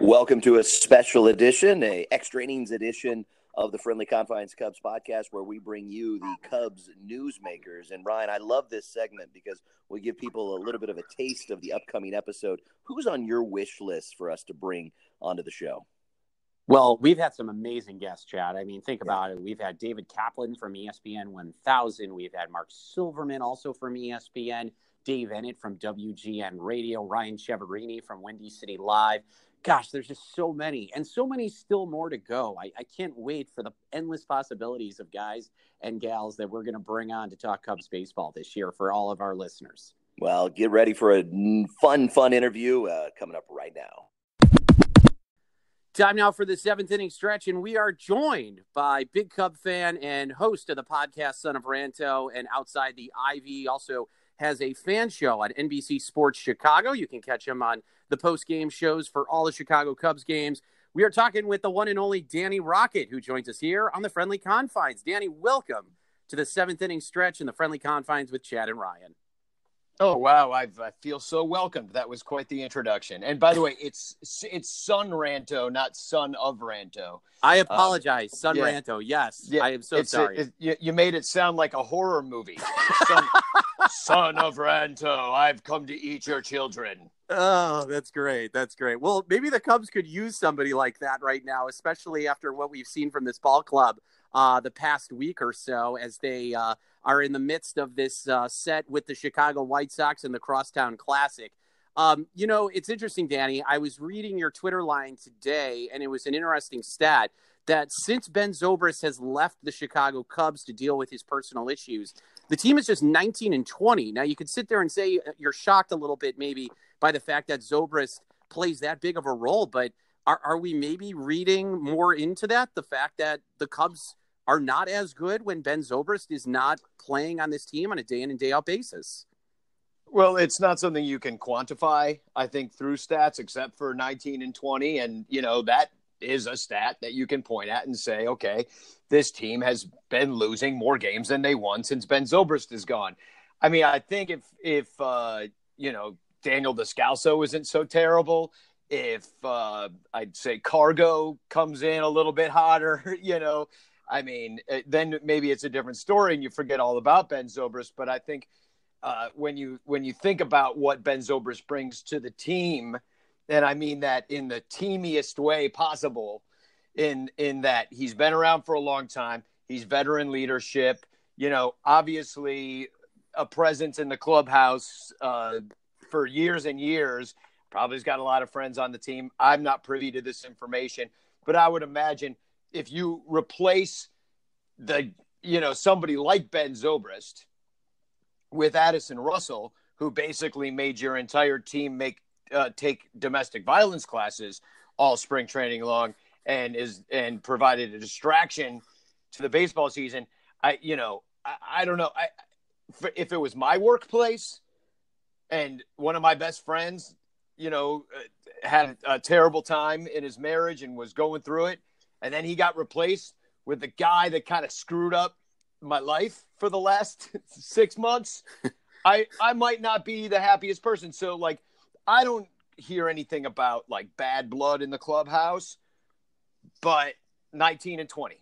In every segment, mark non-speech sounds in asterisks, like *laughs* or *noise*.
Welcome to a special edition, a extra innings edition of the Friendly Confines Cubs podcast, where we bring you the Cubs newsmakers. And Ryan, I love this segment because we give people a little bit of a taste of the upcoming episode. Who's on your wish list for us to bring onto the show? Well, we've had some amazing guests, Chad. I mean, think about it. We've had David Kaplan from ESPN 1000. We've had Mark Silverman also from ESPN. Dave Eanet from WGN Radio, Ryan Chiaverini from Windy City Live gosh, there's just so many and so many still more to go. I, I can't wait for the endless possibilities of guys and gals that we're going to bring on to talk Cubs baseball this year for all of our listeners. Well, get ready for a fun, fun interview uh, coming up right now. Time now for the seventh inning stretch, and we are joined by big Cub fan and host of the podcast Son of Ranto and Outside the Ivy. Also has a fan show on NBC Sports Chicago. You can catch him on the post game shows for all the Chicago Cubs games. We are talking with the one and only Danny Rockett, who joins us here on the Friendly Confines. Danny, welcome to the seventh inning stretch in the Friendly Confines with Chad and Ryan. Oh wow, I've, i feel so welcomed. That was quite the introduction. And by the way, it's it's Son Ranto, not Son of Ranto. I um, apologize, um, Son yeah. Ranto. Yes, yeah, I am so sorry. it, you, you, made it sound like a horror movie. son, *laughs* son of Ranto, I've come to eat your children. Oh, that's great. That's great. Well, maybe the Cubs could use somebody like that right now, especially after what we've seen from this ball club uh, the past week or so, as they uh, are in the midst of this uh, set with the Chicago White Sox and the Crosstown Classic. Um, you know, it's interesting, Danny. I was reading your Twitter line today, and it was an interesting stat that since Ben Zobrist has left the Chicago Cubs to deal with his personal issues, the team is just 19 and 20. Now, you could sit there and say uh, you're shocked a little bit, maybe by the fact that Zobrist plays that big of a role. But are, are we maybe reading more into that? The fact that the Cubs are not as good when Ben Zobrist is not playing on this team on a day in and day out basis. Well, it's not something you can quantify, I think, through stats, except for 19 and 20. And, you know, that is a stat that you can point at and say, okay, this team has been losing more games than they won since Ben Zobrist is gone. I mean, I think if, if, uh, you know, Daniel Descalso isn't so terrible. If uh, I'd say Cargo comes in a little bit hotter, *laughs* you know, I mean, eh, then maybe it's a different story and you forget all about Ben Zobrist. But I think uh, when you when you think about what Ben Zobrist brings to the team, and I mean that in the teamiest way possible, in in that he's been around for a long time, he's veteran leadership. You know, obviously a presence in the clubhouse. Uh, for years and years. Probably has got a lot of friends on the team. I'm not privy to this information, but I would imagine if you replace the, you know, somebody like Ben Zobrist with Addison Russell, who basically made your entire team make uh, take domestic violence classes all spring training long and is and provided a distraction to the baseball season. I, you know, I, I don't know. I, if it was my workplace, and one of my best friends, you know, uh, had a terrible time in his marriage and was going through it, and then he got replaced with the guy that kind of screwed up my life for the last *laughs* six months. *laughs* I I might not be the happiest person. So like, I don't hear anything about like bad blood in the clubhouse, but 19 and 20,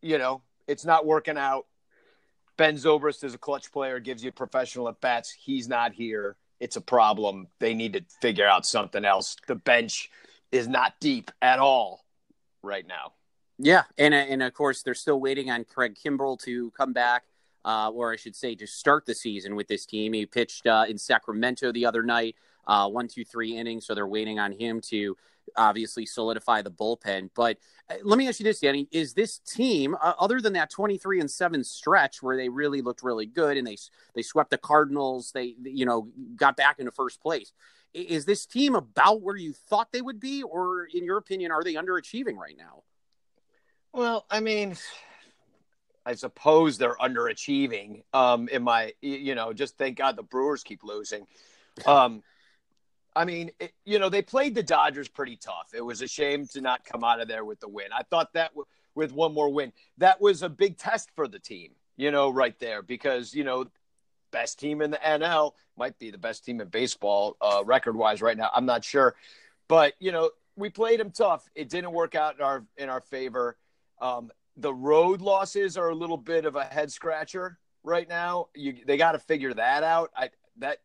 you know, it's not working out. Ben Zobrist is a clutch player, gives you professional at bats. He's not here. It's a problem. They need to figure out something else. The bench is not deep at all right now. Yeah, and and of course they're still waiting on Craig Kimbrel to come back, uh, or I should say to start the season with this team. He pitched uh, in Sacramento the other night, uh, one, two, three innings, so they're waiting on him to obviously solidify the bullpen. But uh, let me ask you this, Danny: Is this team, uh, other than that twenty-three and seven stretch where they really looked really good and they they swept the Cardinals, they you know got back into first place? Is this team about where you thought they would be, or in your opinion, are they underachieving right now? Well, I mean, I suppose they're underachieving. Um, in my, you know, just thank God the Brewers keep losing. Um, I mean, it, you know, they played the Dodgers pretty tough. It was a shame to not come out of there with the win. I thought that w- with one more win, that was a big test for the team. you know, right there because, you know, best team in the NL might be the best team in baseball uh, record wise right now. I'm not sure. But, you know, we played them tough. It didn't work out in our in our favor. Um, the road losses are a little bit of a head scratcher right now. You they got to figure that out. I that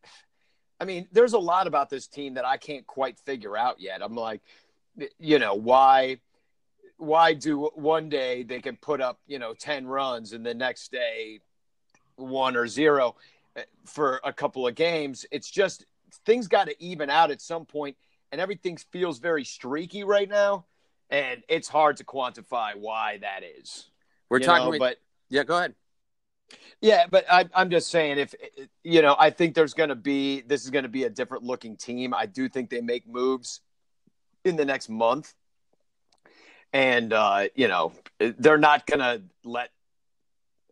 I mean, there's a lot about this team that I can't quite figure out yet. I'm like, you know, why why do one day they can put up, you know, 10 runs and the next day one or zero for a couple of games. It's just things got to even out at some point and everything feels very streaky right now and it's hard to quantify why that is. We're talking know, with, but yeah, go ahead. Yeah, but I, am just saying, if you know, I think there's going to be this is going to be a different looking team. I do think they make moves in the next month, and uh, you know, they're not going to let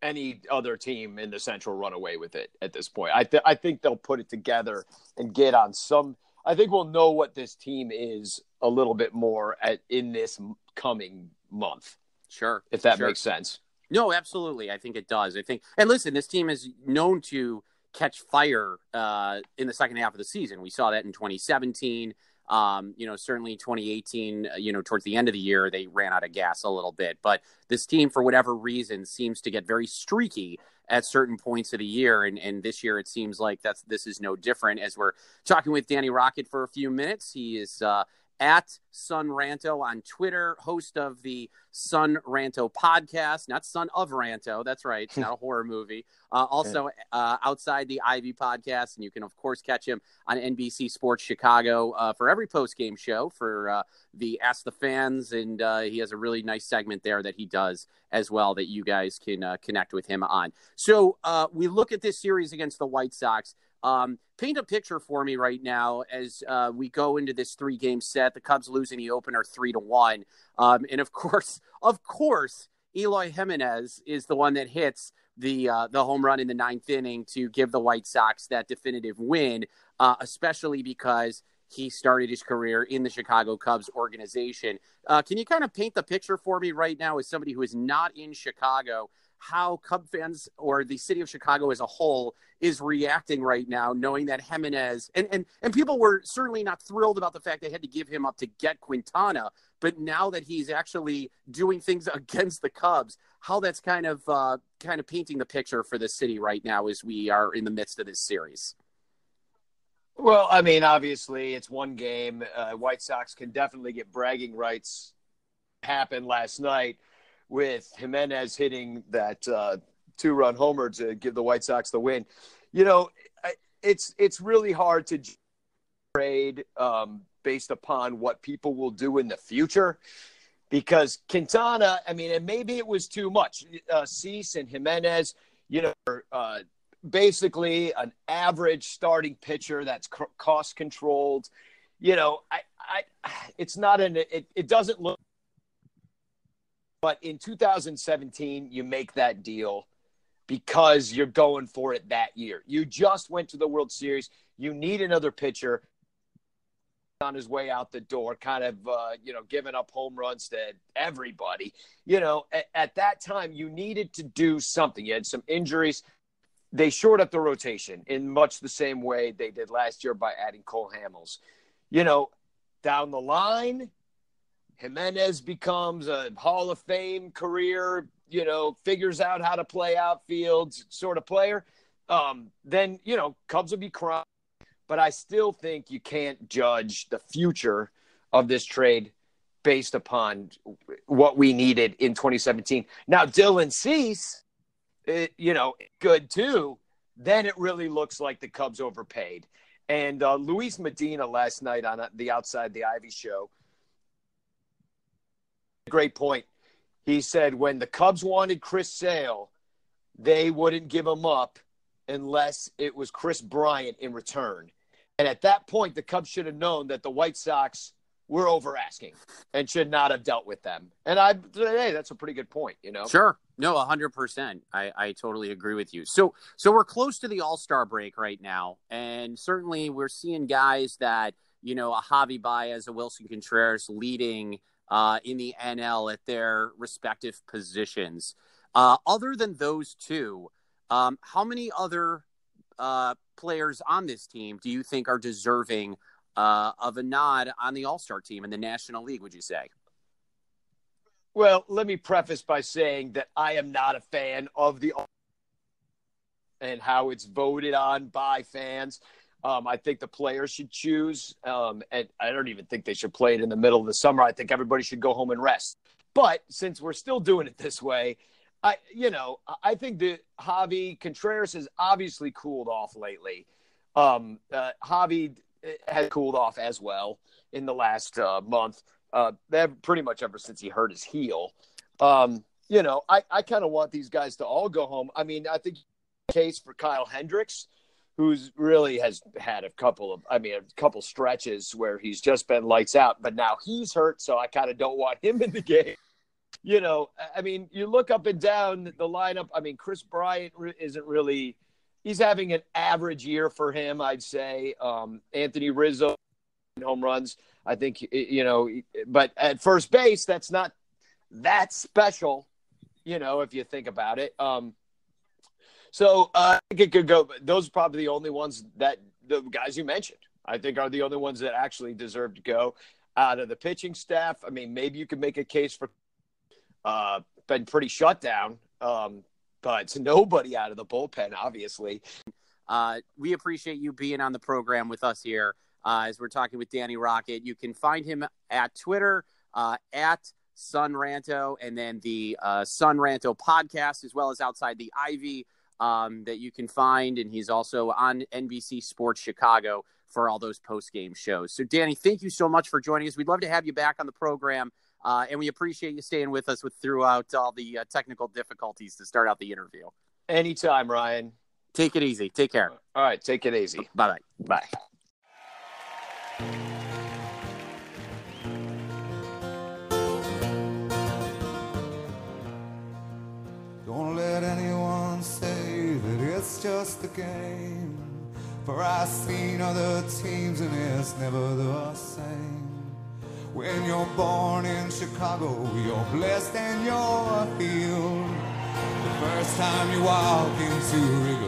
any other team in the Central run away with it at this point. I th- I think they'll put it together and get on some. I think we'll know what this team is a little bit more at in this coming month. Sure, if that sure. makes sense. No, absolutely. I think it does. I think, and listen, this team is known to catch fire uh, in the second half of the season. We saw that in 2017. Um, you know, certainly 2018, uh, you know, towards the end of the year, they ran out of gas a little bit. But this team, for whatever reason, seems to get very streaky at certain points of the year. And, and this year, it seems like that's this is no different. As we're talking with Danny Rockett for a few minutes, he is uh, at Son Ranto on Twitter, host of the Son Ranto podcast, not Son of Ranto. That's right. It's not a *laughs* horror movie. Uh, also, uh, outside the Ivy podcast. And you can, of course, catch him on NBC Sports Chicago uh, for every post game show for uh, the Ask the Fans. And uh, he has a really nice segment there that he does as well that you guys can uh, connect with him on. So we look at this series against the White Sox. Um, paint a picture for me right now as uh, we go into this three game set. The Cubs losing the opener three to one, um, and of *laughs* course, of course, Eloy Jimenez is the one that hits the uh, the home run in the ninth inning to give the White Sox that definitive win, uh, especially because he started his career in the Chicago Cubs organization. Uh, can you kind of paint the picture for me right now as somebody who is not in Chicago? how Cub fans or the city of Chicago as a whole is reacting right now, knowing that Jimenez and, and, and people were certainly not thrilled about the fact they had to give him up to get Quintana. But now that he's actually doing things *laughs* against the Cubs, how that's kind of uh, kind of painting the picture for the city right now as we are in the midst of this series. Well, I mean, obviously it's one game. Uh, White Sox can definitely get bragging rights. Happened last night with Jimenez hitting that uh, two run homer to give the White Sox the win. You know, it's it's really hard to trade um, based upon what people will do in the future because Quintana, I mean, and maybe it was too much. Uh, Cease and Jimenez, you know, uh, basically an average starting pitcher that's cost controlled. You know, I, I, it's not an, it, it doesn't look but in 2017, you make that deal because you're going for it that year. You just went to the World Series. You need another pitcher on his way out the door, kind of, uh, you know, giving up home runs to everybody. You know, at, at, that time, you needed to do something. You had some injuries. They shored up the rotation in much the same way they did last year by adding Cole Hamels. You know, down the line, Jimenez becomes a Hall of Fame career, you know, figures out how to play outfield sort of player, um, then, you know, Cubs will be crying. But I still think you can't judge the future of this trade based upon what we needed in 2017. Now, Dylan Cease, it, you know, good too. Then it really looks like the Cubs overpaid. And uh, Luis Medina last night on the Outside the Ivy show great point. He said when the Cubs wanted Chris Sale, they wouldn't give him up unless it was Kris Bryant in return. And at that point, the Cubs should have known that the White Sox were over asking and should not have dealt with them. And I, hey, that's a pretty good point, you know? Sure. No, hundred percent. I, I totally agree with you. So, so we're close to the All Star break right now, and certainly we're seeing guys that you know, a Javi Baez, a Willson Contreras leading uh, in the NL at their respective positions. Uh, other than those two, um, how many other uh, players on this team do you think are deserving uh, of a nod on the All Star team in the National League? Would you say? Well, let me preface by saying that I am not a fan of the and how it's voted on by fans. Um, I think the players should choose, um, and I don't even think they should play it in the middle of the summer. I think everybody should go home and rest. But since we're still doing it this way, I, you know, I think that Javi Contreras has obviously cooled off lately. Um, uh, Javi has cooled off as well in the last uh, month. Uh, pretty much ever since he hurt his heel. Um, you know, I, I kind of want these guys to all go home. I mean, I think case for Kyle Hendricks, who's really has had a couple of, I mean, a couple stretches where he's just been lights out, but now he's hurt, so I kind of don't want him in the game you know, I mean, you look up and down the lineup. I mean, Kris Bryant isn't really, he's having an average year for him, I'd say. Um, Anthony Rizzo, home runs, I think, you know, but at first base, that's not that special, you know, if you think about it. Um, so uh, I think it could go. Those are probably the only ones that the guys you mentioned, I think, are the only ones that actually deserve to go out of the pitching staff. I mean, maybe you could make a case for uh, been pretty shut down. Um, but nobody out of the bullpen, obviously. Uh, we appreciate you being on the program with us here uh, as we're talking with Danny Rockett. You can find him at Twitter uh, at Son Ranto and then the uh, Son Ranto podcast, as well as Outside the Ivy um, that you can find. And he's also on NBC Sports Chicago for all those post game shows. So, Danny, thank you so much for joining us. We'd love to have you back on the program. Uh, and we appreciate you staying with us with throughout all the uh, technical difficulties to start out the interview. Anytime, Ryan. Take it easy. Take care. All right. Take it easy. Bye bye. Bye. Don't let anyone say that it's just a game. For I've seen other teams and it's never the same. When you're born in Chicago, you're blessed and you're healed. The first time you walk into Wrigley